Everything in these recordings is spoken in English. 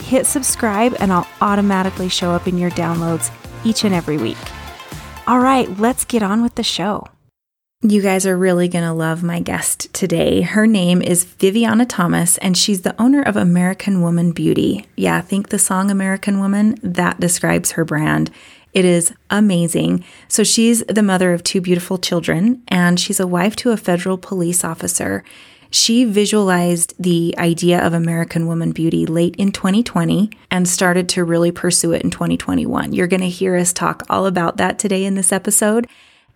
hit subscribe and I'll automatically show up in your downloads each and every week. All right, let's get on with the show. You guys are really going to love my guest today. Her name is Vivianna Thomas, and she's the owner of American Woman Beauty. Yeah, think the song American Woman, that describes her brand. It is amazing. So, she's the mother of two beautiful children, and she's a wife to a federal police officer. She visualized the idea of American Woman Beauty late in 2020 and started to really pursue it in 2021. You're going to hear us talk all about that today in this episode.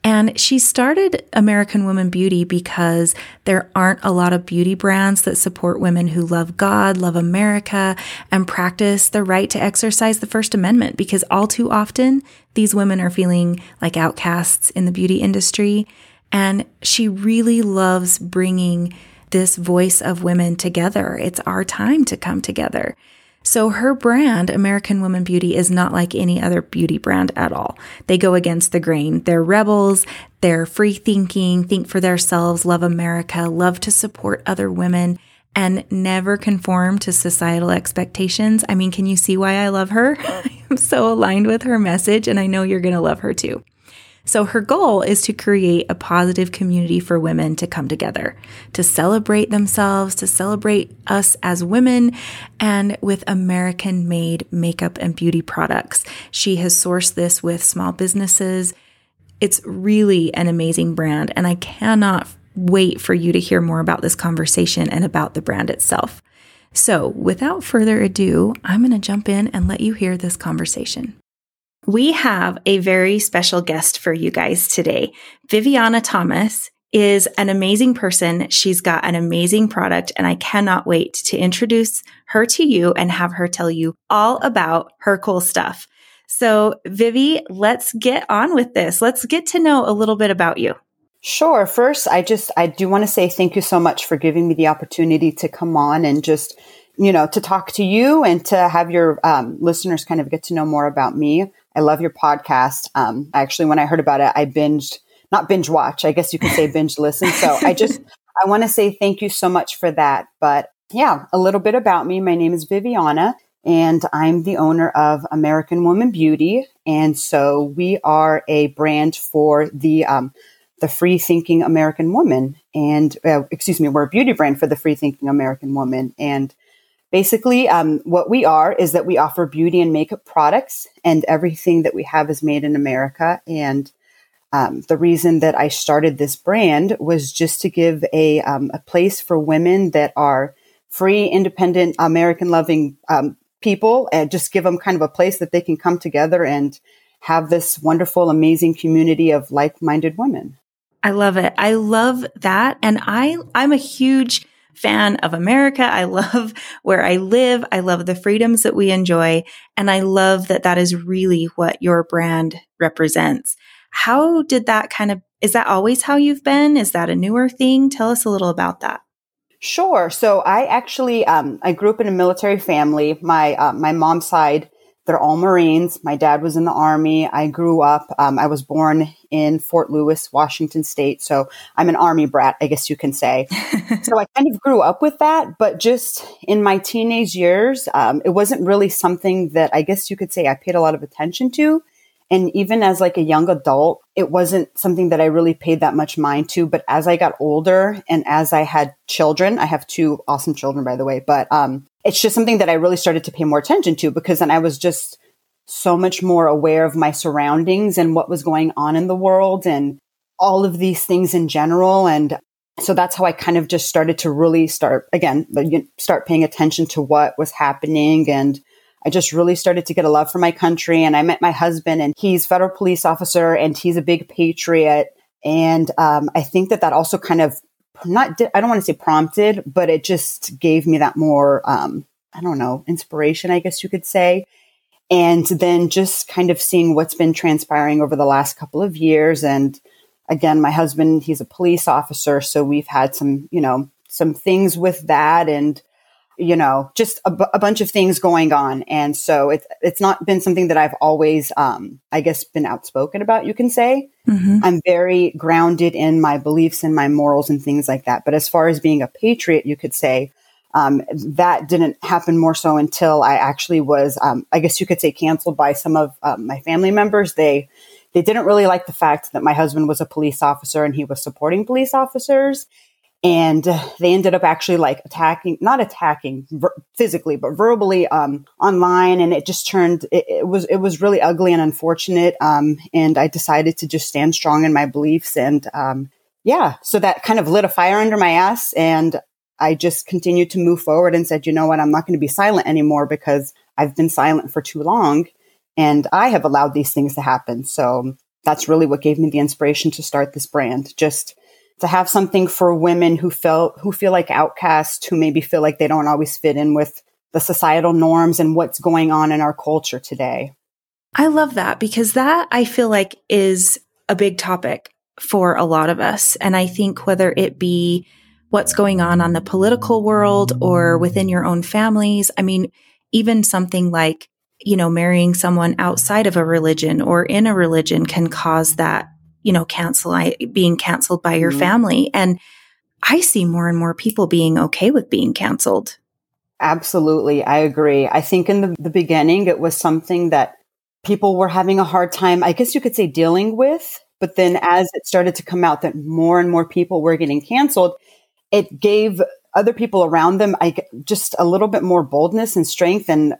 And she started American Woman Beauty because there aren't a lot of beauty brands that support women who love God, love America, and practice the right to exercise the First Amendment. Because all too often, these women are feeling like outcasts in the beauty industry. And she really loves bringing this voice of women together. It's our time to come together. So her brand, American Woman Beauty, is not like any other beauty brand at all. They go against the grain. They're rebels. They're free thinking, think for themselves, love America, love to support other women and never conform to societal expectations. I mean, can you see why I love her? I'm so aligned with her message and I know you're going to love her too. So her goal is to create a positive community for women to come together, to celebrate themselves, to celebrate us as women, and with American made makeup and beauty products. She has sourced this with small businesses. It's really an amazing brand, and I cannot wait for you to hear more about this conversation and about the brand itself. So, without further ado, I'm going to jump in and let you hear this conversation. We have a very special guest for you guys today. Vivianna Thomas is an amazing person. She's got an amazing product, and I cannot wait to introduce her to you and have her tell you all about her cool stuff. So, Vivi, let's get on with this. Let's get to know a little bit about you. Sure. First, I just, I do want to say thank you so much for giving me the opportunity to come on and just, you know, to talk to you and to have your um, listeners kind of get to know more about me. I love your podcast. Um, actually, when I heard about it, I binged, not binge watch, I guess you could say binge listen. So I just, I want to say thank you so much for that. But yeah, a little bit about me. My name is Vivianna and I'm the owner of American Woman Beauty. And so we are a brand for the, um, the free thinking American woman. And, uh, excuse me, we're a beauty brand for the free thinking American woman. And Basically, um, what we are is that we offer beauty and makeup products, and everything that we have is made in America. And um, the reason that I started this brand was just to give a, um, a place for women that are free, independent, American loving um, people, and just give them kind of a place that they can come together and have this wonderful, amazing community of like minded women. I love it. I love that. And I, I'm a huge fan of America. I love where I live. I love the freedoms that we enjoy. And I love that that is really what your brand represents. How did that kind of, is that always how you've been? Is that a newer thing? Tell us a little about that. Sure. So I actually, um, I grew up in a military family. My, uh, my mom's side they're all Marines. My dad was in the Army. I grew up, um, I was born in Fort Lewis, Washington State. So I'm an Army brat, I guess you can say. so I kind of grew up with that. But just in my teenage years, um, it wasn't really something that I guess you could say I paid a lot of attention to. And even as like a young adult, it wasn't something that I really paid that much mind to. But as I got older and as I had children, I have two awesome children, by the way, but, um, it's just something that I really started to pay more attention to because then I was just so much more aware of my surroundings and what was going on in the world and all of these things in general. And so that's how I kind of just started to really start again, start paying attention to what was happening and I just really started to get a love for my country. And I met my husband, and he's federal police officer, and he's a big patriot. And um, I think that that also kind of not I don't want to say prompted, but it just gave me that more um, I don't know inspiration, I guess you could say. And then just kind of seeing what's been transpiring over the last couple of years. And again, my husband, he's a police officer. So we've had some, you know, some things with that and you know, just a, b- a bunch of things going on. And so it's, it's not been something that I've always, um, I guess, been outspoken about, you can say. Mm-hmm. I'm very grounded in my beliefs and my morals and things like that. But as far as being a patriot, you could say, um, that didn't happen more so until I actually was, um, I guess you could say canceled by some of uh, my family members. They, they didn't really like the fact that my husband was a police officer and he was supporting police officers and they ended up actually like attacking not attacking ver- physically but verbally um, online. And it just turned it, it, was it was really ugly and unfortunate. Um, and i decided to just stand strong in my beliefs and um, yeah. So that kind of lit a fire under my ass. And i just continued to move forward and said you know what? I'm not going to be silent anymore because i've been silent for too long and i have allowed these things to happen. So that's really what gave me the inspiration to start this brand. Just to have something for women who felt who feel like outcasts, who maybe feel like they don't always fit in with the societal norms and what's going on in our culture today. I love that because that I feel like is a big topic for a lot of us. And I think whether it be what's going on on the political world or within your own families, I mean, even something like, you know, marrying someone outside of a religion or in a religion can cause that you know, cancel, I being canceled by your mm-hmm. family. And I see more and more people being okay with being canceled. Absolutely. I agree. I think in the, the beginning, it was something that people were having a hard time, I guess you could say dealing with. But then as it started to come out that more and more people were getting canceled, it gave other people around them I, just a little bit more boldness and strength and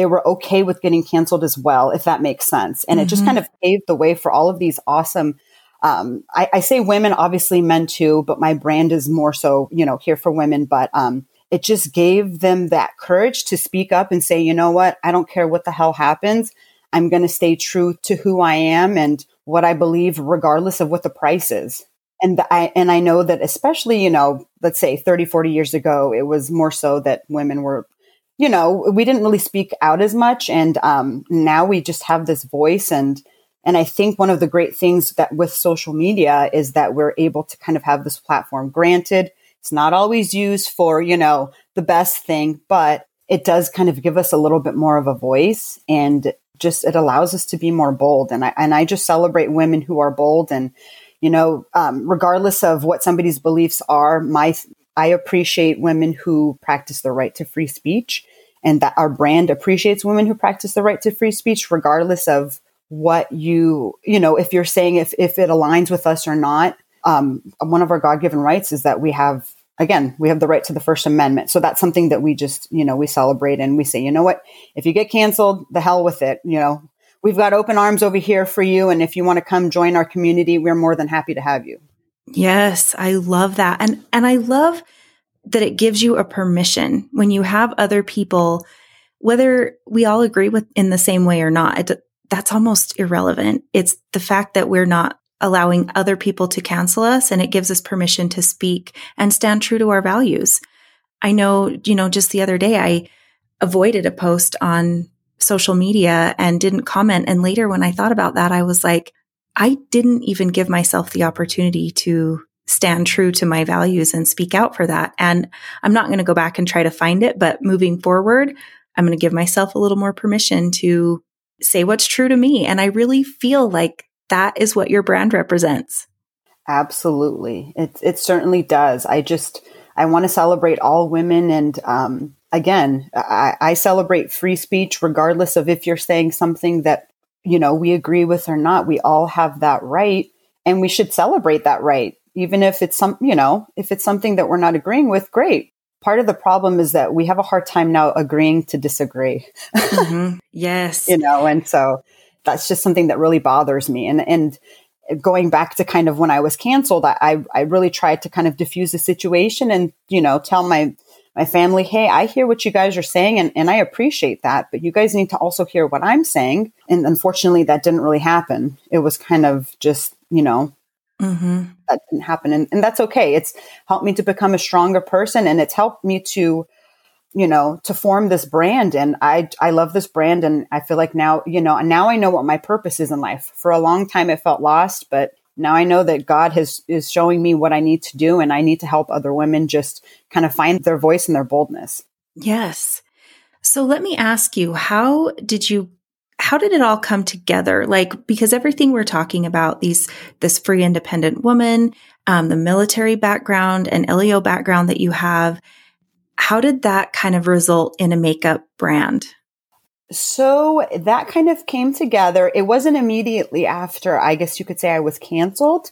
they were okay with getting canceled as well, if that makes sense. And mm-hmm. it just mm-hmm. kind of paved the way for all of these awesome. Um, I, I, say women, obviously men too, but my brand is more so, you know, here for women. But um, it just gave them that courage to speak up and say, you know what, I don't care what the hell happens. I'm going to stay true to who I am and what I believe, regardless of what the price is. And the, I and I know that especially, you know, let's say 30, 40 years ago, it was more so that women were you know, we didn't really speak out as much. And um, now we just have this voice. And, and I think one of the great things that with social media is that we're able to kind of have this platform. Granted, it's not always used for, you know, the best thing, but it does kind of give us a little bit more of a voice and just it allows us to be more bold. And I, and I just celebrate women who are bold and, you know, um, regardless of what somebody's beliefs are, my I appreciate women who practice the right to free speech and that our brand appreciates women who practice the right to free speech, regardless of what you, you know, if you're saying if, if it aligns with us or not. Um, one of our God given rights is that we have, again, we have the right to the First Amendment. So that's something that we just, you know, we celebrate and we say, you know what, if you get canceled, the hell with it. You know, we've got open arms over here for you. And if you want to come join our community, we're more than happy to have you. Yes, I love that. And and I love that it gives you a permission when you have other people whether we all agree with in the same way or not. It, that's almost irrelevant. It's the fact that we're not allowing other people to cancel us and it gives us permission to speak and stand true to our values. I know, you know, just the other day I avoided a post on social media and didn't comment. And later when I thought about that, I was like, I didn't even give myself the opportunity to stand true to my values and speak out for that. And I'm not going to go back and try to find it, but moving forward, I'm going to give myself a little more permission to say what's true to me. And I really feel like that is what your brand represents. Absolutely. It, it certainly does. I just, I want to celebrate all women. And um, again, I, I celebrate free speech regardless of if you're saying something that you know, we agree with or not, we all have that right and we should celebrate that right. Even if it's some, you know, if it's something that we're not agreeing with, great. Part of the problem is that we have a hard time now agreeing to disagree. Mm-hmm. Yes. you know, and so that's just something that really bothers me. And, and, going back to kind of when I was canceled, I, I really tried to kind of diffuse the situation and, you know, tell my my family, hey, I hear what you guys are saying and, and I appreciate that, but you guys need to also hear what I'm saying. And unfortunately, that didn't really happen. It was kind of just, you know, mm-hmm. that didn't happen. And, and that's okay. It's helped me to become a stronger person and it's helped me to you know, to form this brand. And I, I love this brand. And I feel like now, you know, now I know what my purpose is in life. For a long time, I felt lost, but now I know that God has, is showing me what I need to do. And I need to help other women just kind of find their voice and their boldness. Yes. So let me ask you, how did you how did it all come together? Like, because everything we're talking about, these, this free independent woman, um, the military background and LEO background that you have, how did that kind of result in a makeup brand? So that kind of came together. It wasn't immediately after, I guess you could say I was canceled.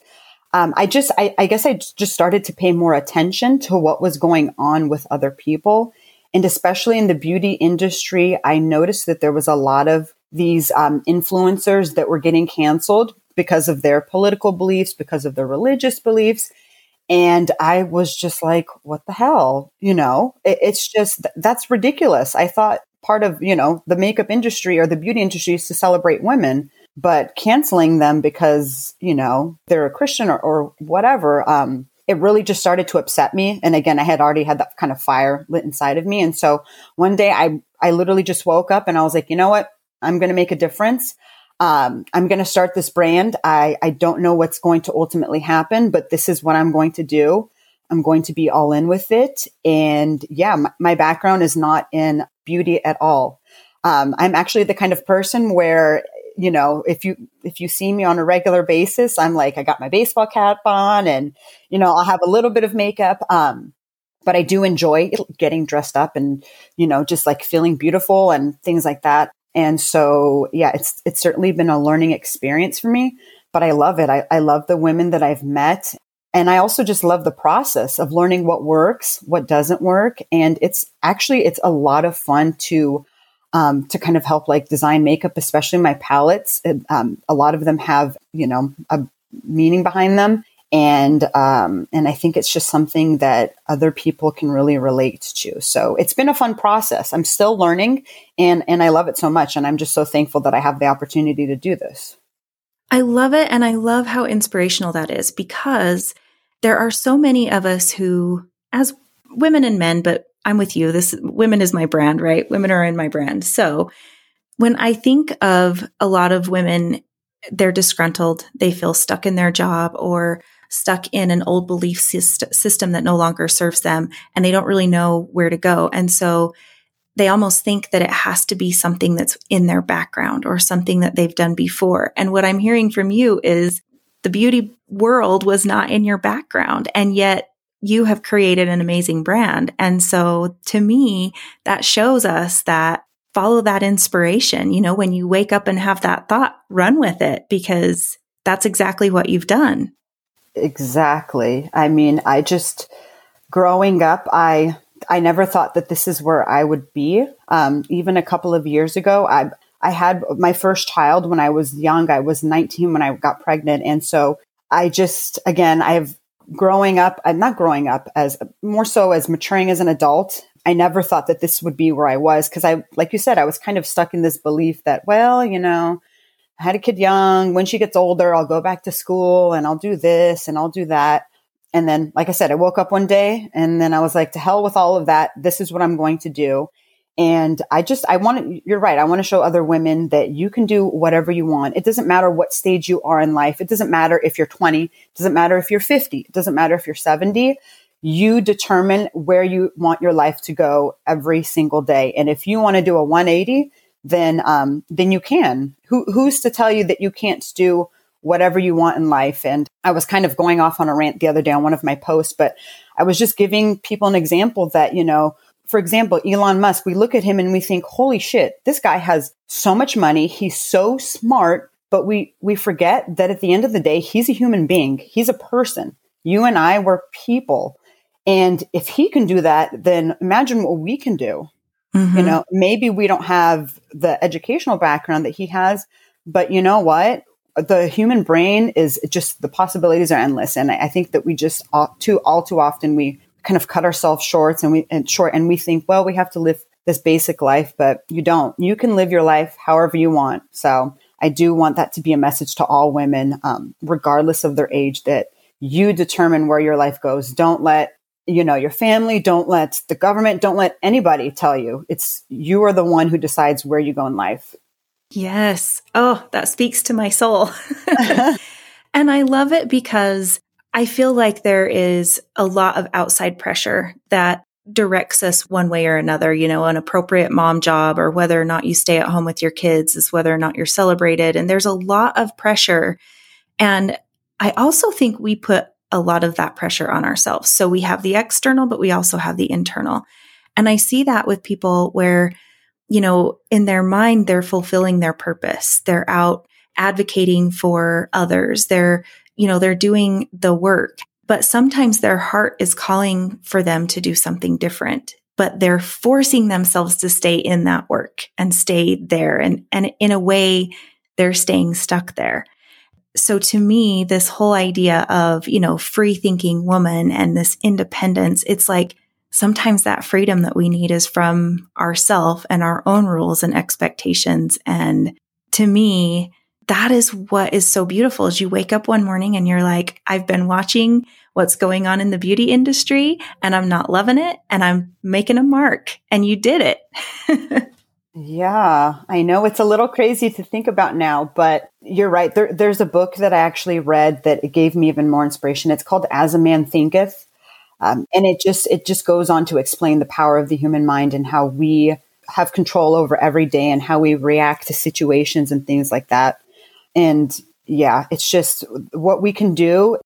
Um, I just, I, I guess I just started to pay more attention to what was going on with other people. And especially in the beauty industry, I noticed that there was a lot of these um, influencers that were getting canceled because of their political beliefs, because of their religious beliefs. And I was just like, what the hell? You know, it, it's just, that's ridiculous. I thought part of, you know, the makeup industry or the beauty industry is to celebrate women, but canceling them because, you know, they're a Christian or, or whatever, um, it really just started to upset me. And again, I had already had that kind of fire lit inside of me. And so one day I, I literally just woke up and I was like, you know what? I'm going to make a difference. Um, I'm going to start this brand. I, I don't know what's going to ultimately happen, but this is what I'm going to do. I'm going to be all in with it. And yeah, my, my background is not in beauty at all. Um, I'm actually the kind of person where, you know, if you, if you see me on a regular basis, I'm like, I got my baseball cap on and, you know, I'll have a little bit of makeup. Um, but I do enjoy getting dressed up and, you know, just like feeling beautiful and things like that. And so, yeah, it's, it's certainly been a learning experience for me, but I love it. I, I love the women that I've met. And I also just love the process of learning what works, what doesn't work. And it's actually, it's a lot of fun to, um, to kind of help like design makeup, especially my palettes. um, a lot of them have, you know, a meaning behind them and um, and I think it's just something that other people can really relate to. So it's been a fun process. I'm still learning, and and I love it so much, and I'm just so thankful that I have the opportunity to do this. I love it, and I love how inspirational that is because there are so many of us who, as women and men, but I'm with you. This women is my brand, right? Women are in my brand. So when I think of a lot of women, they're disgruntled, they feel stuck in their job or stuck in an old belief system that no longer serves them and they don't really know where to go. And so they almost think that it has to be something that's in their background or something that they've done before. And what I'm hearing from you is the beauty world was not in your background and yet you have created an amazing brand. And so to me, that shows us that follow that inspiration. You know, when you wake up and have that thought, run with it because that's exactly what you've done. Exactly. I mean, I just growing up, I I never thought that this is where I would be. Um, even a couple of years ago, I I had my first child when I was young. I was 19 when I got pregnant, and so I just again I've growing up. I'm not growing up as more so as maturing as an adult. I never thought that this would be where I was because I, like you said, I was kind of stuck in this belief that, well, you know, I had a kid young. When she gets older, I'll go back to school and I'll do this and I'll do that. And then, like I said, I woke up one day and then I was like, to hell with all of that. This is what I'm going to do. And I just, I want to, you're right. I want to show other women that you can do whatever you want. It doesn't matter what stage you are in life. It doesn't matter if you're 20. It doesn't matter if you're 50. It doesn't matter if you're 70. You determine where you want your life to go every single day. And if you want to do a 180, then um, then you can. Who, who's to tell you that you can't do whatever you want in life? And I was kind of going off on a rant the other day on one of my posts, but I was just giving people an example that you know. For example, Elon Musk, we look at him and we think, holy shit, this guy has so much money. He's so smart, but we, we forget that at the end of the day, he's a human being. He's a person. You and I were people. And if he can do that, then imagine what we can do. Mm-hmm. You know, maybe we don't have the educational background that he has, but you know what? The human brain is just the possibilities are endless, and I, think that we just all too all too often we kind of cut ourselves short and we and short, and we think, well, we have to live this basic life, but you don't. You can live your life however you want. So I do want that to be a message to all women, um, regardless of their age, that you determine where your life goes. Don't let you know, your family, don't let the government, don't let anybody tell you. It's you are the one who decides where you go in life. Yes. Oh, that speaks to my soul. and I love it because I feel like there is a lot of outside pressure that directs us one way or another, you know, an appropriate mom job or whether or not you stay at home with your kids is whether or not you're celebrated. And there's a lot of pressure. And I also think we put a lot of that pressure on ourselves. So we have the external, but we also have the internal. And I see that with people where, you know, in their mind, they're fulfilling their purpose. They're out advocating for others. They're, you know, they're doing the work, but sometimes their heart is calling for them to do something different, but they're forcing themselves to stay in that work and stay there. And, and in a way, they're staying stuck there so to me, this whole idea of, you know, free thinking woman and this independence, it's like sometimes that freedom that we need is from ourself and our own rules and expectations. And to me, that is what is so beautiful is you wake up one morning and you're like, I've been watching what's going on in the beauty industry and I'm not loving it and I'm making a mark and you did it. Yeah, I know it's a little crazy to think about now, but you're right. There, there's a book that I actually read that it gave me even more inspiration. It's called As a Man Thinketh. Um, and it just it just goes on to explain the power of the human mind and how we have control over every day and how we react to situations and things like that. And yeah, it's just what we can do.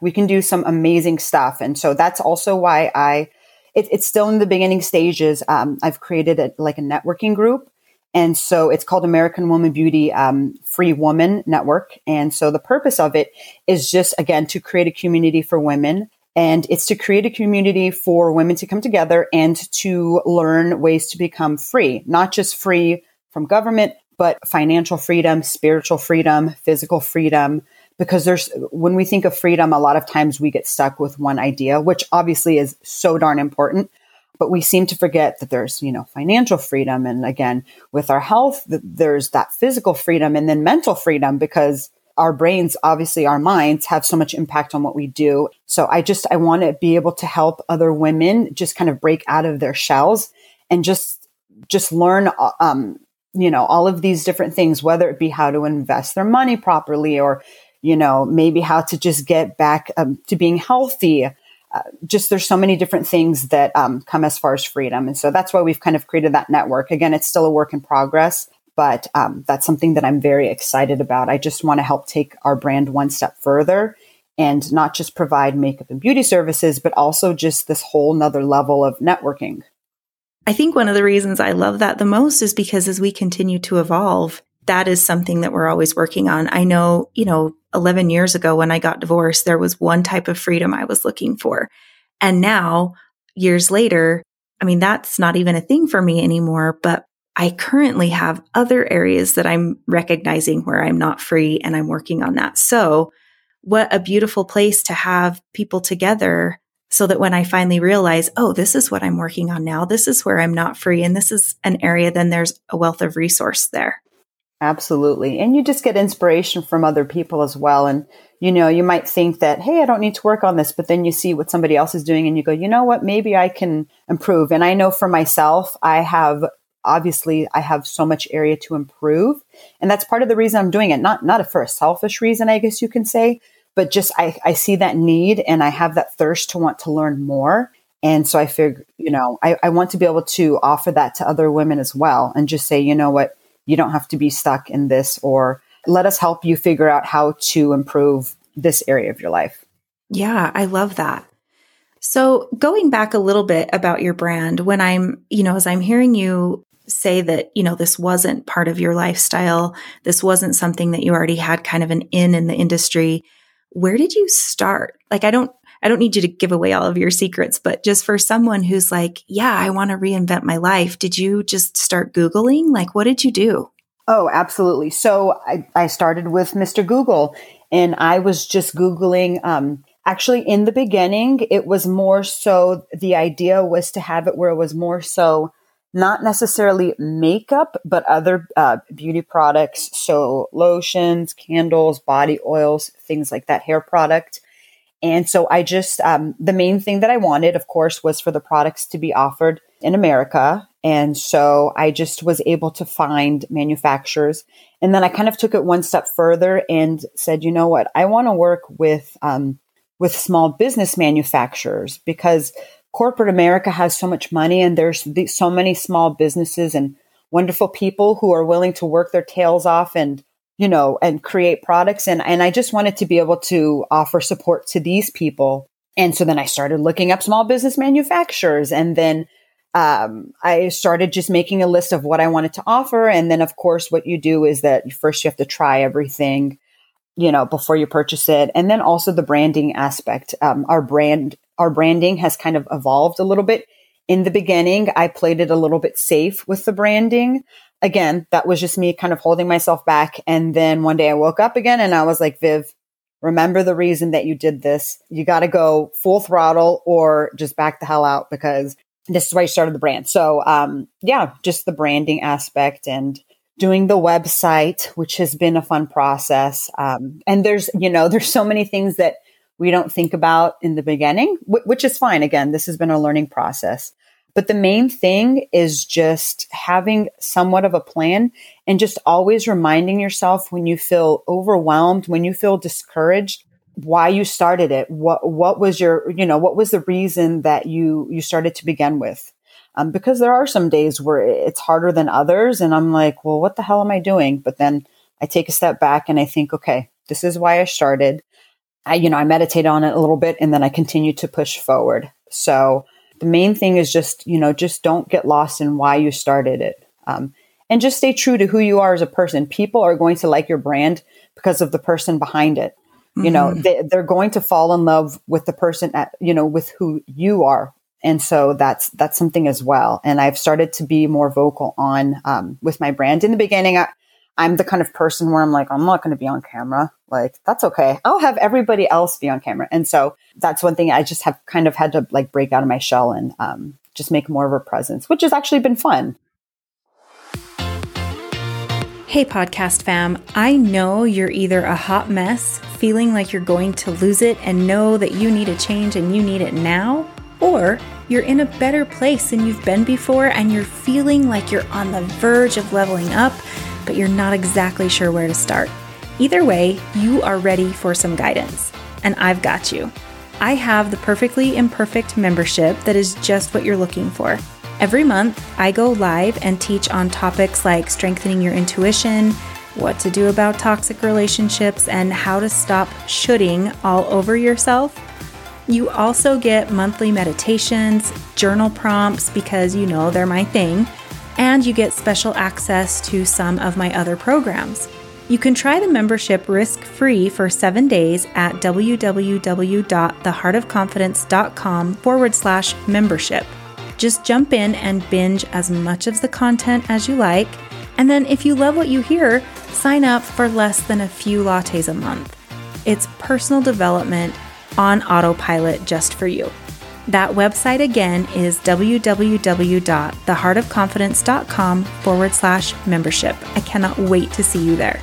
We can do some amazing stuff. And so that's also why I it, it's still in the beginning stages. Um, I've created a, like a networking group. And so it's called American Woman Beauty um, Free Woman Network. And so the purpose of it is just, again, to create a community for women. And it's to create a community for women to come together and to learn ways to become free, not just free from government, but financial freedom, spiritual freedom, physical freedom, because there's when we think of freedom a lot of times we get stuck with one idea which obviously is so darn important. But we seem to forget that there's you know financial freedom. And again with our health there's that physical freedom and then mental freedom because our brains obviously our minds have so much impact on what we do so i just i want to be able to help other women just kind of break out of their shells and just just learn um you know all of these different things whether it be how to invest their money properly or you know, maybe how to just get back um, to being healthy. Uh, just there's so many different things that um, come as far as freedom. And so that's why we've kind of created that network. Again, it's still a work in progress, but um, that's something that I'm very excited about. I just want to help take our brand one step further and not just provide makeup and beauty services, but also just this whole nother level of networking. I think one of the reasons I love that the most is because as we continue to evolve, that is something that we're always working on. I know, you know, 11 years ago when I got divorced, there was one type of freedom I was looking for. And now, years later, I mean, that's not even a thing for me anymore, but I currently have other areas that I'm recognizing where I'm not free and I'm working on that. So, what a beautiful place to have people together so that when I finally realize, oh, this is what I'm working on now, this is where I'm not free, and this is an area, then there's a wealth of resource there. Absolutely. And you just get inspiration from other people as well. And, you know, you might think that, hey, I don't need to work on this, but then you see what somebody else is doing and you go, you know what, maybe I can improve. And I know for myself, I have obviously I have so much area to improve. And that's part of the reason I'm doing it. Not not for a selfish reason, I guess you can say, but just I, I see that need and I have that thirst to want to learn more. And so I figure, you know, I, I want to be able to offer that to other women as well and just say, you know what, you don't have to be stuck in this or let us help you figure out how to improve this area of your life. Yeah, I love that. So, going back a little bit about your brand, when I'm, you know, as I'm hearing you say that, you know, this wasn't part of your lifestyle, this wasn't something that you already had kind of an in in the industry, where did you start? Like, I don't, I don't need you to give away all of your secrets, but just for someone who's like, yeah, I want to reinvent my life, did you just start Googling? Like, what did you do? Oh, absolutely. So I, I started with Mr. Google and I was just Googling. Um, actually, in the beginning, it was more so the idea was to have it where it was more so not necessarily makeup, but other uh, beauty products. So lotions, candles, body oils, things like that, hair product. And so I just, um, the main thing that I wanted, of course, was for the products to be offered in America. And so I just was able to find manufacturers. And then I kind of took it one step further and said, you know what? I want to work with, um, with small business manufacturers because corporate America has so much money and there's so many small businesses and wonderful people who are willing to work their tails off and you know and create products. And and I just wanted to be able to offer support to these people. And so then I started looking up small business manufacturers and then um, I started just making a list of what I wanted to offer. And then of course what you do is that first you have to try everything you know before you purchase it. And then also the branding aspect. Um, our brand our branding has kind of evolved a little bit in the beginning, I played it a little bit safe with the branding. Again, that was just me kind of holding myself back. And then one day I woke up again and I was like, Viv, remember the reason that you did this. You got to go full throttle or just back the hell out because this is why you started the brand. So, um, yeah, just the branding aspect and doing the website, which has been a fun process. Um, and there's, you know, there's so many things that we don't think about in the beginning, which is fine. Again, this has been a learning process. But the main thing is just having somewhat of a plan and just always reminding yourself when you feel overwhelmed, when you feel discouraged, why you started it. What, what was your, you know, what was the reason that you, you started to begin with? Um, because there are some days where it's harder than others. And I'm like, well, what the hell am I doing? But then I take a step back and I think, okay, this is why I started. I, you know, I meditate on it a little bit and then I continue to push forward. So the main thing is just, you know, just don't get lost in why you started it. Um, and just stay true to who you are as a person. People are going to like your brand because of the person behind it. Mm-hmm. You know, mm-hmm. they, they're going to fall in love with the person at, you know, with who you are. And so that's, that's something as well. And I've started to be more vocal on, um, with my brand in the beginning. I, I'm the kind of person where I'm like, I'm not going to be on camera. Like, that's okay. I'll have everybody else be on camera. And so that's one thing I just have kind of had to like break out of my shell and um, just make more of a presence, which has actually been fun. Hey, podcast fam. I know you're either a hot mess, feeling like you're going to lose it and know that you need a change and you need it now, or you're in a better place than you've been before and you're feeling like you're on the verge of leveling up but you're not exactly sure where to start. Either way, you are ready for some guidance, and I've got you. I have the Perfectly Imperfect membership that is just what you're looking for. Every month, I go live and teach on topics like strengthening your intuition, what to do about toxic relationships, and how to stop shooting all over yourself. You also get monthly meditations, journal prompts, because you know they're my thing and you get special access to some of my other programs. You can try the membership risk free for seven days at www.theheartofconfidence.com forward slash membership. Just jump in and binge as much of the content as you like. And then, if you love what you hear, sign up for less than a few lattes a month. It's personal development on autopilot just for you. That website again is www.theheartofconfidence.com forward slash membership. I cannot wait to see you there.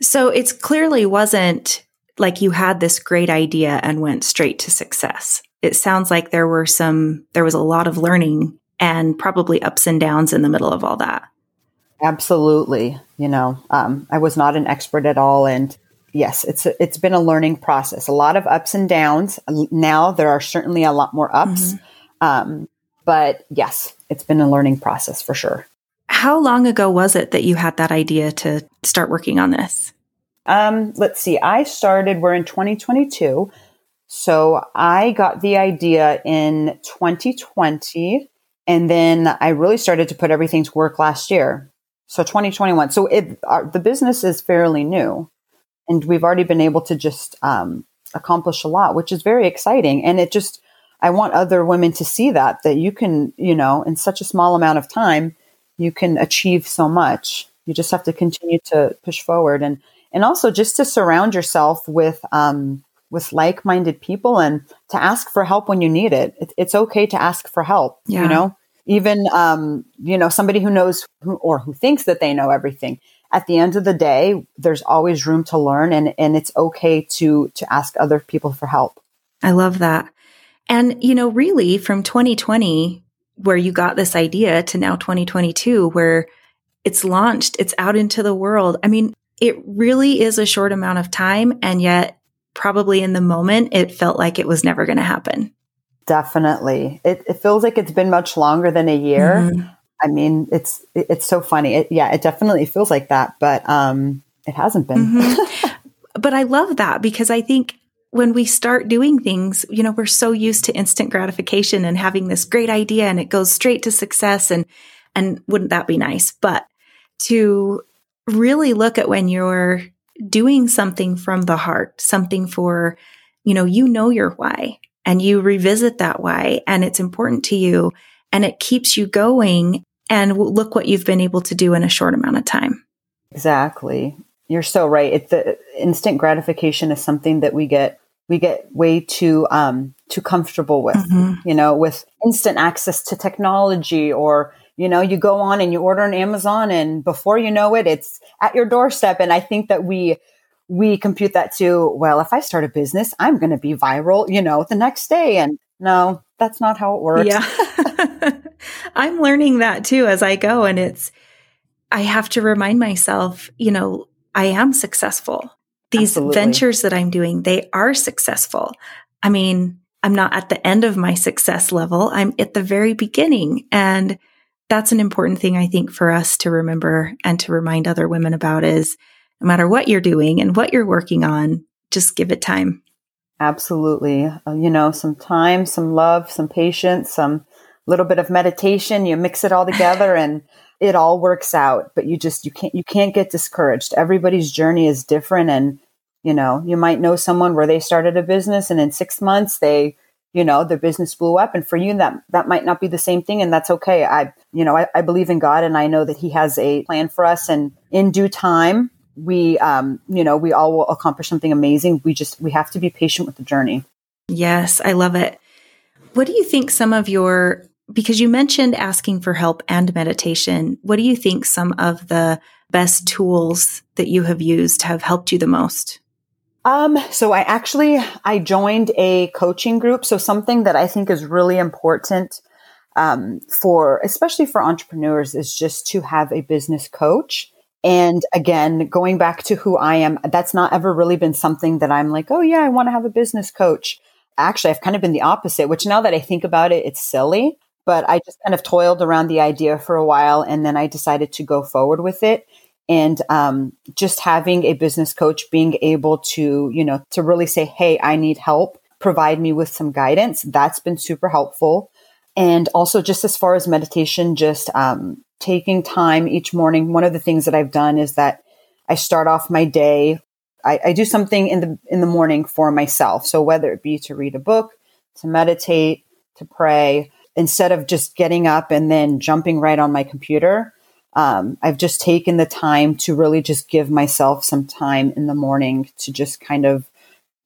So it's clearly wasn't like you had this great idea and went straight to success. It sounds like there were some, there was a lot of learning and probably ups and downs in the middle of all that. Absolutely. You know, um, I was not an expert at all. And yes, it's, a, it's been a learning process, a lot of ups and downs. Now there are certainly a lot more ups. Mm-hmm. Um, but yes, it's been a learning process for sure. How long ago was it that you had that idea to start working on this? Um, let's see. I started, we're in 2022. So I got the idea in 2020. And then I really started to put everything to work last year. So 2021. So it, our, the business is fairly new and we've already been able to just um, accomplish a lot, which is very exciting. And it just, I want other women to see that, that you can, you know, in such a small amount of time, you can achieve so much. You just have to continue to push forward and, and also just to surround yourself with, um, with like-minded people and to ask for help when you need it. it it's okay to ask for help, yeah. you know? Even um, you know somebody who knows who, or who thinks that they know everything at the end of the day, there's always room to learn and, and it's okay to, to ask other people for help. I love that. And, you know, really from 2020, where you got this idea to now 2022, where it's launched, it's out into the world. I mean, it really is a short amount of time. And yet, probably in the moment, it felt like it was never going to happen. Definitely. It, it, feels like it's been much longer than a year. Mm-hmm. I mean, it's it's so funny. It, yeah, it definitely feels like that, but um, it hasn't been. Mm-hmm. but I love that because I think when we start doing things, you know, we're so used to instant gratification and having this great idea and it goes straight to success and and wouldn't that be nice? But to really look at when you're doing something from the heart, something for, you know, you know your why and you revisit that why and it's important to you and it keeps you going. And look what you've been able to do in a short amount of time. Exactly. You're so right. It's the instant gratification is something that we get we get way too um too comfortable with, mm-hmm. you know, with instant access to technology or you know, you go on and you order on Amazon and before you know it, it's at your doorstep. And I think that we, we compute that too. Well, if I start a business, I'm going to be viral, you know, the next day. And no, that's not how it works. Yeah. I'm learning that too as I go. And it's, I have to remind myself, you know, I am successful. These Absolutely. ventures that I'm doing, they are successful. I mean, I'm not at the end of my success level. I'm at the very beginning. And that's an important thing I think for us to remember and to remind other women about is no matter what you're doing and what you're working on, just give it time. Absolutely. Uh, you know, some time, some love, some patience, some little bit of meditation, you mix it all together and it all works out, but you just you can't you can't get discouraged. Everybody's journey is different and you know, you might know someone where they started a business and in 6 months they you know their business blew up and for you that that might not be the same thing and that's okay i you know I, I believe in god and i know that he has a plan for us and in due time we um you know we all will accomplish something amazing we just we have to be patient with the journey yes i love it what do you think some of your because you mentioned asking for help and meditation what do you think some of the best tools that you have used have helped you the most um, so I actually I joined a coaching group. So something that I think is really important um, for especially for entrepreneurs is just to have a business coach. And again, going back to who I am, that's not ever really been something that I'm like, oh yeah, I want to have a business coach. Actually, I've kind of been the opposite, which now that I think about it, it's silly. But I just kind of toiled around the idea for a while and then I decided to go forward with it and um, just having a business coach being able to you know to really say hey i need help provide me with some guidance that's been super helpful and also just as far as meditation just um, taking time each morning one of the things that i've done is that i start off my day I, I do something in the in the morning for myself so whether it be to read a book to meditate to pray instead of just getting up and then jumping right on my computer um, I've just taken the time to really just give myself some time in the morning to just kind of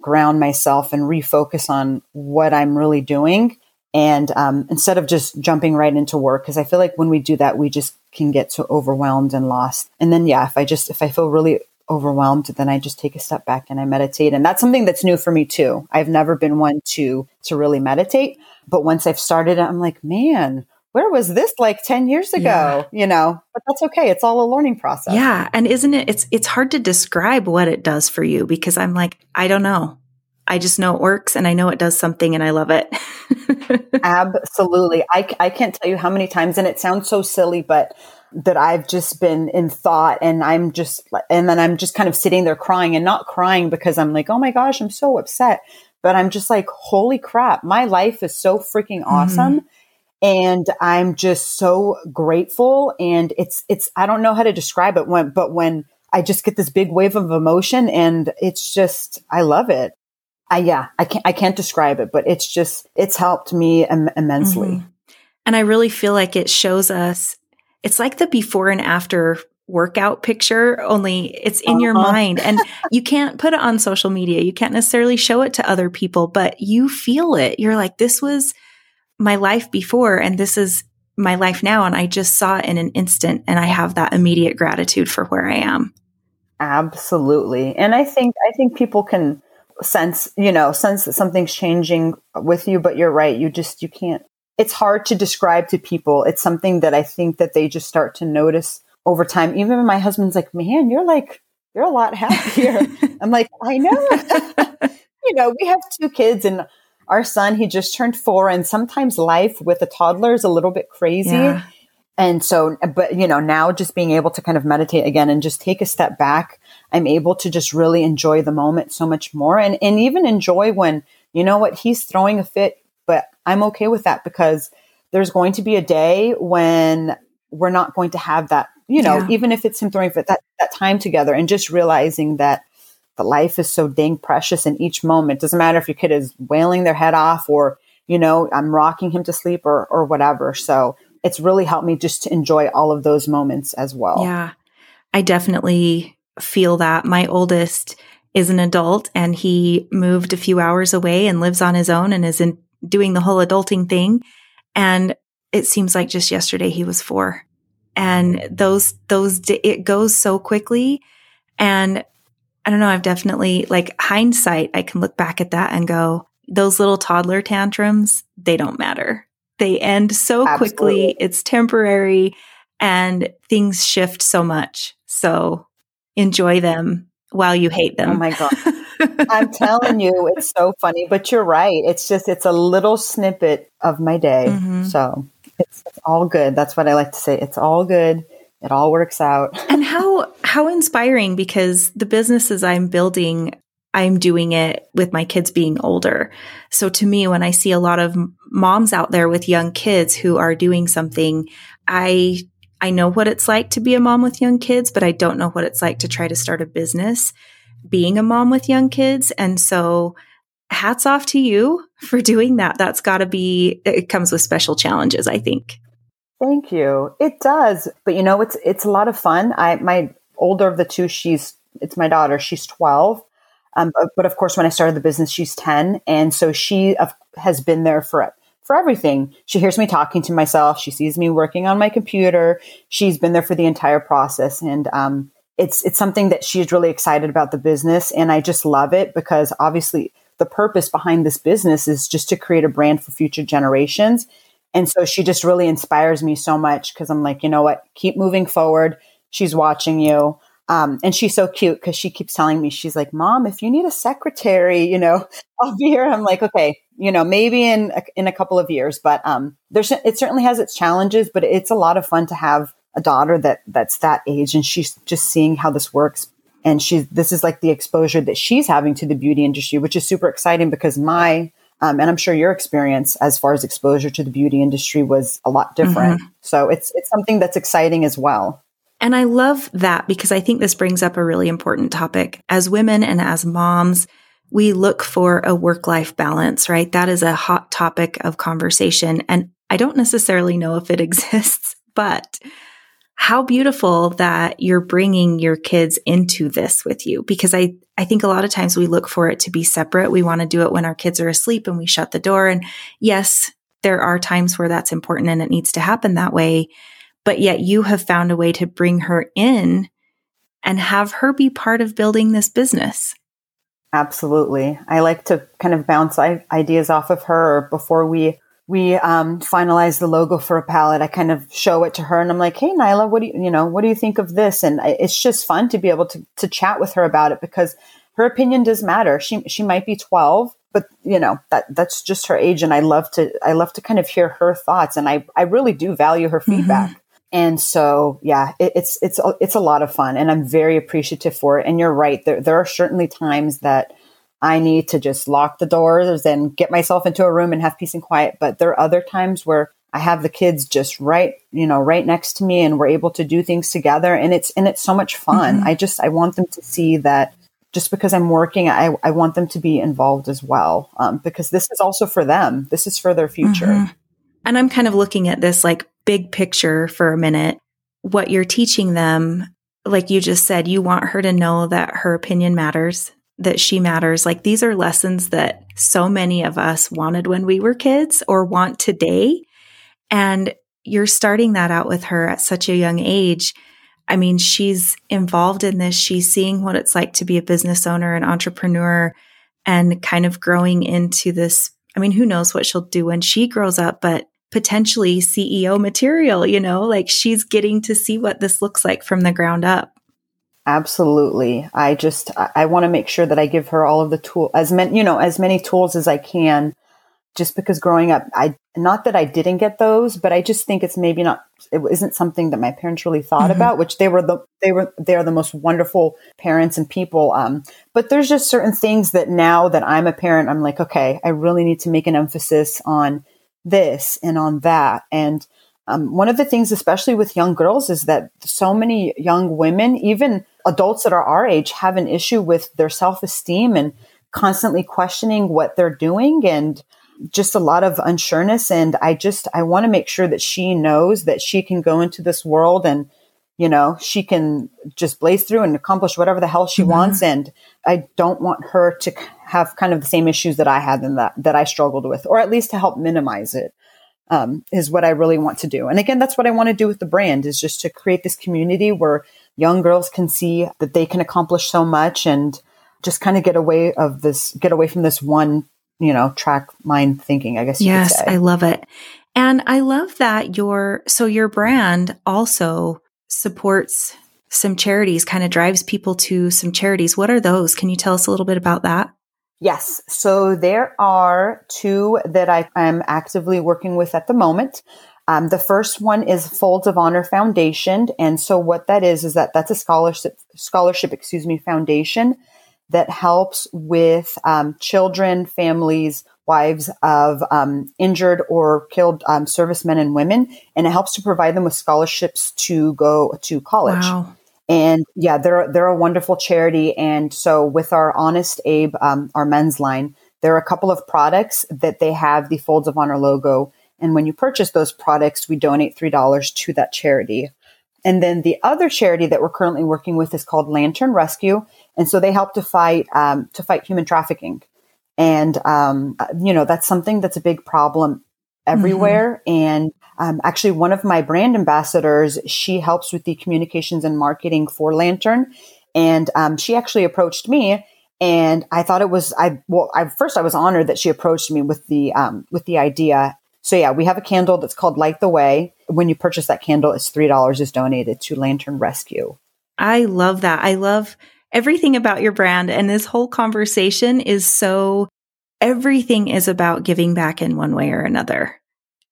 ground myself and refocus on what I'm really doing. And um, instead of just jumping right into work, because I feel like when we do that, we just can get so overwhelmed and lost. And then, yeah, if I just, if I feel really overwhelmed, then I just take a step back and I meditate. And that's something that's new for me too. I've never been one to, to really meditate. But once I've started, I'm like, man, where was this like 10 years ago yeah. you know but that's okay it's all a learning process yeah and isn't it it's it's hard to describe what it does for you because i'm like i don't know i just know it works and i know it does something and i love it absolutely I, I can't tell you how many times and it sounds so silly but that i've just been in thought and i'm just and then i'm just kind of sitting there crying and not crying because i'm like oh my gosh i'm so upset but i'm just like holy crap my life is so freaking awesome mm-hmm and I'm just so grateful. And it's, it's, I don't know how to describe it when, but when I just get this big wave of emotion and it's just, I love it. I, yeah, I can't, I can't describe it, but it's just, it's helped me Im- immensely. Mm-hmm. And I really feel like it shows us, it's like the before and after workout picture, only it's in uh-huh. your mind and you can't put it on social media. You can't necessarily show it to other people, but you feel it. You're like, this was, my life before and this is my life now and I just saw it in an instant and I have that immediate gratitude for where I am. Absolutely. And I think I think people can sense, you know, sense that something's changing with you, but you're right. You just you can't it's hard to describe to people. It's something that I think that they just start to notice over time. Even my husband's like, "Man, you're like you're a lot happier." I'm like, "I know." you know, we have two kids and our son, he just turned 4 and sometimes life with a toddler is a little bit crazy. Yeah. And so, but you know, now just being able to kind of meditate again and just take a step back, I'm able to just really enjoy the moment so much more and, and even enjoy when, you know what, he's throwing a fit, but I'm okay with that because there's going to be a day when we're not going to have that, you know, yeah. even if it's him throwing fit, that, that time together and just realizing that the life is so dang precious in each moment. Doesn't matter if your kid is wailing their head off or, you know, I'm rocking him to sleep or, or whatever. So it's really helped me just to enjoy all of those moments as well. Yeah. I definitely feel that. My oldest is an adult and he moved a few hours away and lives on his own and is in doing the whole adulting thing. And it seems like just yesterday he was four. And those, those, it goes so quickly. And I don't know, I've definitely, like hindsight, I can look back at that and go, those little toddler tantrums, they don't matter. They end so Absolutely. quickly. It's temporary and things shift so much. So enjoy them while you hate them. Oh my God. I'm telling you, it's so funny, but you're right. It's just, it's a little snippet of my day. Mm-hmm. So it's, it's all good. That's what I like to say. It's all good. It all works out. and how, how inspiring because the businesses I'm building I'm doing it with my kids being older. So to me, when I see a lot of moms out there with young kids who are doing something, I, I know what it's like to be a mom with young kids, but I don't know what it's like to try to start a business being a mom with young kids. And so hats off to you for doing that. That's got to be, it comes with special challenges, I think. Thank you. It does. But you know, it's, it's a lot of fun. I, my older of the two, she's, it's my daughter. She's 12 um, but, but, of course, when I started the business, she's 10. And so she has been there for, for everything. She hears me talking to myself. She sees me working on my computer. She's been there for the entire process. And, um, it's, it's something that she's really excited about the business. And I just love it because obviously the purpose behind this business is just to create a brand for future generations. And so she just really inspires me so much because I'm like, you know what? Keep moving forward. She's watching you. Um, and she's so cute because she keeps telling me, she's like, Mom, if you need a secretary, you know, I'll be here. I'm like, okay, you know, maybe in a, in a couple of years, but um, there's it certainly has its challenges, but it's a lot of fun to have a daughter that that's that age and she's just seeing how this works. And she's this is like the exposure that she's having to the beauty industry, which is super exciting because my um, and I'm sure your experience as far as exposure to the beauty industry was a lot different. Mm-hmm. So it's it's something that's exciting as well. And I love that because I think this brings up a really important topic. As women and as moms, we look for a work life balance, right? That is a hot topic of conversation. And I don't necessarily know if it exists, but how beautiful that you're bringing your kids into this with you because I, I think a lot of times we look for it to be separate. We want to do it when our kids are asleep and we shut the door. And yes, there are times where that's important and it needs to happen that way but yet you have found a way to bring her in and have her be part of building this business. Absolutely. I like to kind of bounce ideas off of her before we we um, finalize the logo for a palette. I kind of show it to her, and I'm like, "Hey, Nyla, what do you you know? What do you think of this?" And it's just fun to be able to to chat with her about it because her opinion does matter. She she might be 12, but you know that that's just her age, and I love to I love to kind of hear her thoughts, and I I really do value her mm-hmm. feedback. Mm-hmm. And so, yeah, it, it's, it's, it's a lot of fun and I'm very appreciative for it. And you're right. There, there are certainly times that I need to just lock the doors and get myself into a room and have peace and quiet. But there are other times where I have the kids just right, you know, right next to me and we're able to do things together. And it's, and it's so much fun. Mm-hmm. I just, I want them to see that just because I'm working, I, I want them to be involved as well. Um, because this is also for them. This is for their future. Mm-hmm. And I'm kind of looking at this like big picture for a minute. What you're teaching them, like you just said, you want her to know that her opinion matters, that she matters. Like these are lessons that so many of us wanted when we were kids or want today. And you're starting that out with her at such a young age. I mean, she's involved in this. She's seeing what it's like to be a business owner, an entrepreneur, and kind of growing into this. I mean, who knows what she'll do when she grows up, but potentially CEO material, you know, like she's getting to see what this looks like from the ground up. Absolutely. I just I, want to make sure that I give her all of the tool as many you know as many tools as I can. Just because growing up, I not that I didn't get those, but I just think it's maybe not it isn't something that my parents really thought mm-hmm. about. Which they were the they were they are the most wonderful parents and people. Um, but there's just certain things that now that I'm a parent, I'm like, okay, I really need to make an emphasis on this and on that. And um, one of the things, especially with young girls, is that so many young women, even adults that are our age, have an issue with their self esteem and constantly questioning what they're doing and just a lot of unsureness. And I just, I want to make sure that she knows that she can go into this world and, you know, she can just blaze through and accomplish whatever the hell she mm-hmm. wants. And I don't want her to have kind of the same issues that I had and that, that I struggled with, or at least to help minimize it um, is what I really want to do. And again, that's what I want to do with the brand is just to create this community where young girls can see that they can accomplish so much and just kind of get away of this, get away from this one, you know, track mind thinking, I guess. yes, I love it. And I love that your, so your brand also supports some charities, kind of drives people to some charities. What are those? Can you tell us a little bit about that? Yes. So there are two that I am actively working with at the moment. Um, the first one is Folds of Honor Foundation, and so what that is is that that's a scholarship scholarship, excuse me, foundation that helps with um, children, families, wives of um, injured or killed um, servicemen and women, and it helps to provide them with scholarships to go to college. Wow. And yeah, they're they're a wonderful charity. And so with our Honest Abe, um, our men's line, there are a couple of products that they have the Folds of Honor logo. And when you purchase those products, we donate three dollars to that charity. And then the other charity that we're currently working with is called Lantern Rescue, and so they help to fight um, to fight human trafficking. And um, you know that's something that's a big problem everywhere. Mm-hmm. And um, actually, one of my brand ambassadors, she helps with the communications and marketing for Lantern. And um, she actually approached me and I thought it was I well I first I was honored that she approached me with the um, with the idea. So yeah, we have a candle that's called Light the Way. When you purchase that candle, it's three dollars is donated to Lantern Rescue. I love that. I love everything about your brand, and this whole conversation is so. Everything is about giving back in one way or another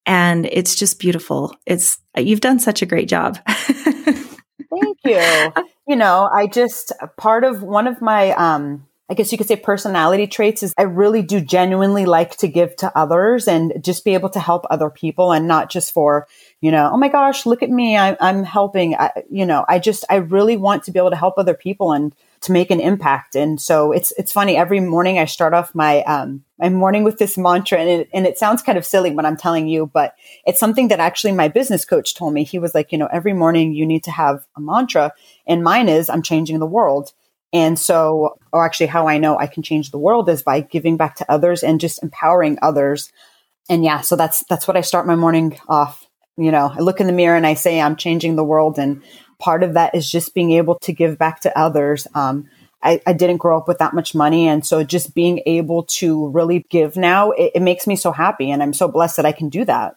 and it's just beautiful. It's you've done such a great job. Thank you. You know, I just part of one of my um I guess you could say personality traits is I really do genuinely like to give to others and just be able to help other people and not just for, you know, oh my gosh, look at me. I, am helping. I, you know, I just, I really want to be able to help other people and to make an impact. And so it's it's funny. Every morning I start off my um, my morning with this mantra, and it, and it sounds kind of silly when I'm telling you, but it's something that actually my business coach told me. He was like, you know, every morning you need to have a mantra, and mine is I'm changing the world. And so, or actually, how I know I can change the world is by giving back to others and just empowering others. And yeah, so that's that's what I start my morning off. You know, I look in the mirror and I say I'm changing the world, and part of that is just being able to give back to others. Um, I, I, didn't grow up with that much money. And so just being able to really give now, it, it makes me so happy. And I'm so blessed that I can do that.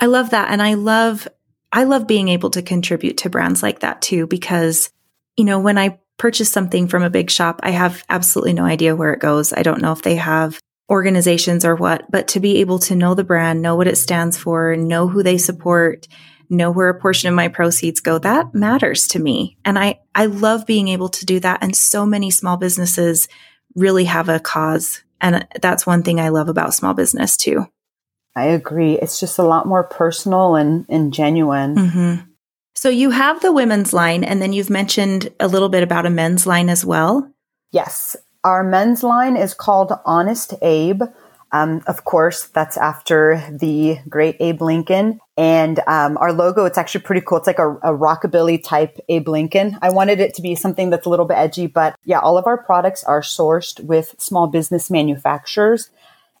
I love that. And I love, I love being able to contribute to brands like that too, because, you know, when I purchase something from a big shop, I have absolutely no idea where it goes. I don't know if they have organizations or what, but to be able to know the brand, know what it stands for, know who they support, know where a portion of my proceeds go. That matters to me. And I, I love being able to do that. And so many small businesses really have a cause. And that's one thing I love about small business too. I agree. It's just a lot more personal and, and genuine. Mm-hmm. So you have the women's line, and then you've mentioned a little bit about a men's line as well. Yes. Our men's line is called Honest Abe. Um, of course, that's after the great Abe Lincoln. And um, our logo, it's actually pretty cool. It's like a, a, rockabilly type Abe Lincoln. I wanted it to be something that's a little bit edgy, but yeah, all of our products are sourced with small business manufacturers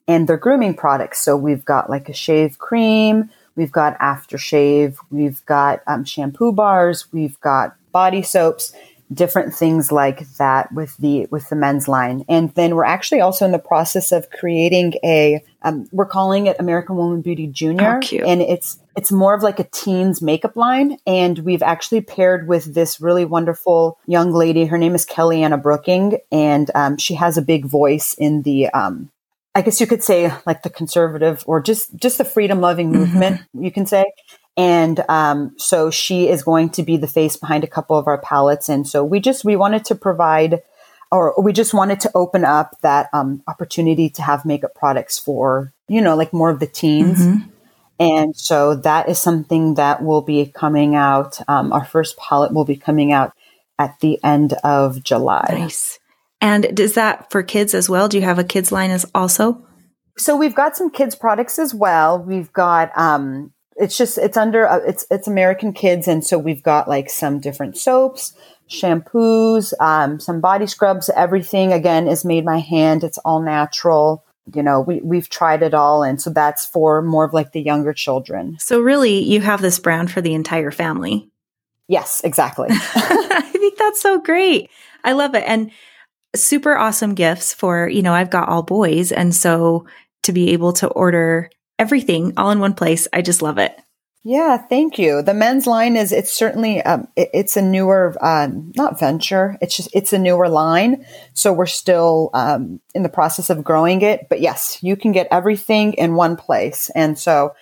and they're grooming products. So we've got like a shave cream, We've got aftershave. We've got um, shampoo bars. We've got body soaps different things like that with the with the men's line and then we're actually also in the process of creating a um, we're calling it american woman beauty junior oh, and it's it's more of like a teens makeup line and we've actually paired with this really wonderful young lady her name is kellyanna brooking and um, she has a big voice in the um, I guess you could say like the conservative or just just the freedom loving mm-hmm. movement, mm-hmm. you can say. And um, so she is going to be the face behind a couple of our palettes. And so we just, we wanted to provide, or we just wanted to open up that um, opportunity to have makeup products for, you know, like more of the teens. Mm-hmm. And so that is something that will be coming out. Um, our first palette will be coming out at the end of July. Nice. And is that for kids as well? Do you have a kids line as also? So we've got some kids products as well. We've got um, it's just it's under uh, it's it's American Kids, and so we've got like some different soaps, shampoos, um, some body scrubs. Everything again is made by hand. It's all natural. You know, we we've tried it all, and so that's for more of like the younger children. So really, you have this brand for the entire family. Yes, exactly. I think that's so great. I love it, and super awesome gifts for you know I've got all boys, and so to be able to order everything all in one place. I just love it. Yeah, thank you. The men's line is it's certainly um, it, it's a newer uh, not venture. It's just it's a newer line, so we're still um, in the process of growing it. But yes, you can get everything in one place, and so.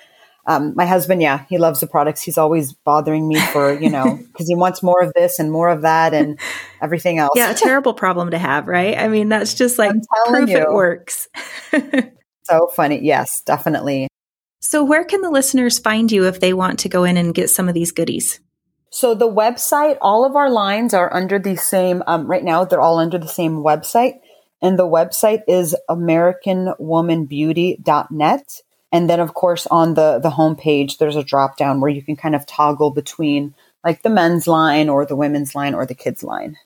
Um, my husband, yeah, he loves the products. He's always bothering me for, you know, because he wants more of this and more of that and everything else. Yeah, a terrible problem to have, right? I mean, that's just like proof you. it works. So funny. Yes, definitely. So, where can the listeners find you if they want to go in and get some of these goodies? So, the website, all of our lines are under the same, um, right now, they're all under the same website. And the website is AmericanWomanBeauty.net. And then, of course, on the, the homepage, there's a drop down where you can kind of toggle between like the men's line or the women's line or the kids line.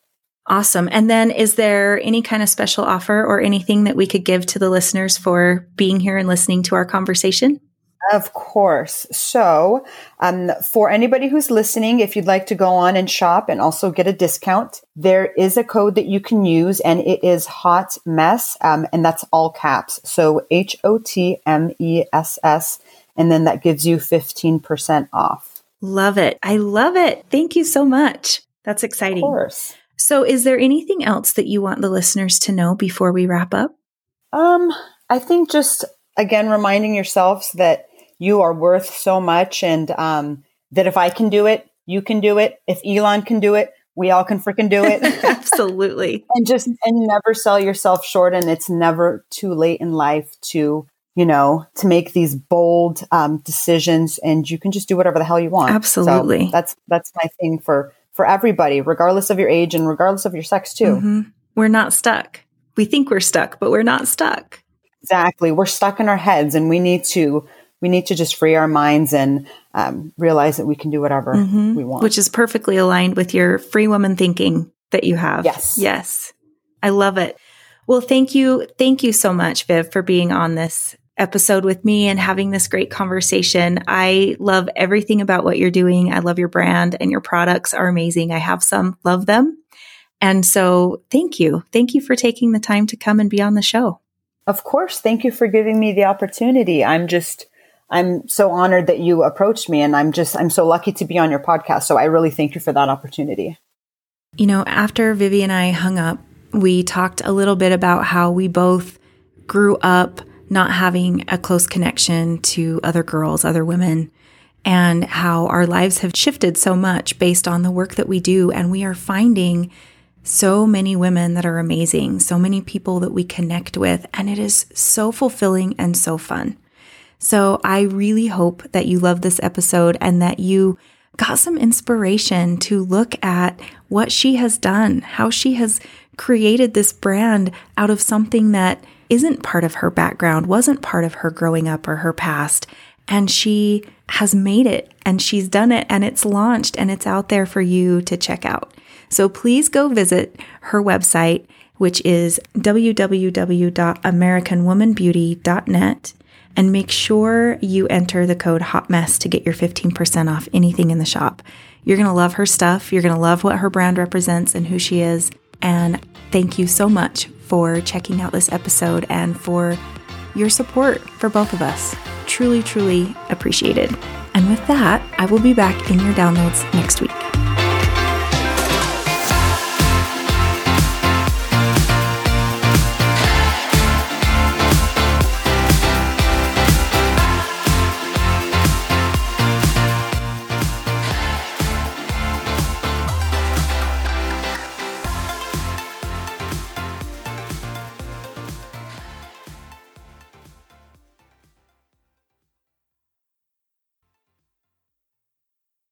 Awesome. And then is there any kind of special offer or anything that we could give to the listeners for being here and listening to our conversation? Of course. So, um, for anybody who's listening, if you'd like to go on and shop and also get a discount, there is a code that you can use and it is hot mess. Um, and that's all caps. So H O T M E S S. And then that gives you 15% off. Love it. I love it. Thank you so much. That's exciting. Of course. So, is there anything else that you want the listeners to know before we wrap up? Um, I think just again reminding yourselves that you are worth so much, and um, that if I can do it, you can do it. If Elon can do it, we all can freaking do it. Absolutely. and just and never sell yourself short. And it's never too late in life to you know to make these bold um, decisions, and you can just do whatever the hell you want. Absolutely. So that's that's my thing for for everybody, regardless of your age and regardless of your sex, too. Mm-hmm. We're not stuck. We think we're stuck, but we're not stuck. Exactly. We're stuck in our heads and we need to we need to just free our minds and um, realize that we can do whatever mm-hmm. we want. Which is perfectly aligned with your free woman thinking that you have. Yes. Yes. I love it. Well, thank you. Thank you so much, Viv, for being on this episode with me and having this great conversation. I love everything about what you're doing. I love your brand and your products are amazing. I have some, love them. And so thank you. Thank you for taking the time to come and be on the show. Of course. Thank you for giving me the opportunity. I'm just, I'm so honored that you approached me and I'm just, I'm so lucky to be on your podcast. So I really thank you for that opportunity. You know, after Vivi and I hung up, we talked a little bit about how we both grew up not having a close connection to other girls, other women, and how our lives have shifted so much based on the work that we do. And we are finding so many women that are amazing, so many people that we connect with, and it is so fulfilling and so fun. So I really hope that you love this episode and that you got some inspiration to look at what she has done, how she has created this brand out of something that isn't part of her background, wasn't part of her growing up or her past. And she has made it and she's done it and it's launched and it's out there for you to check out. So please go visit her website, which is www.americanwomanbeauty.net. And make sure you enter the code Hot Mess to get your 15% off anything in the shop. You're going to love her stuff. You're going to love what her brand represents and who she is. And thank you so much for checking out this episode and for your support for both of us. Truly, truly appreciated. And with that, I will be back in your downloads next week.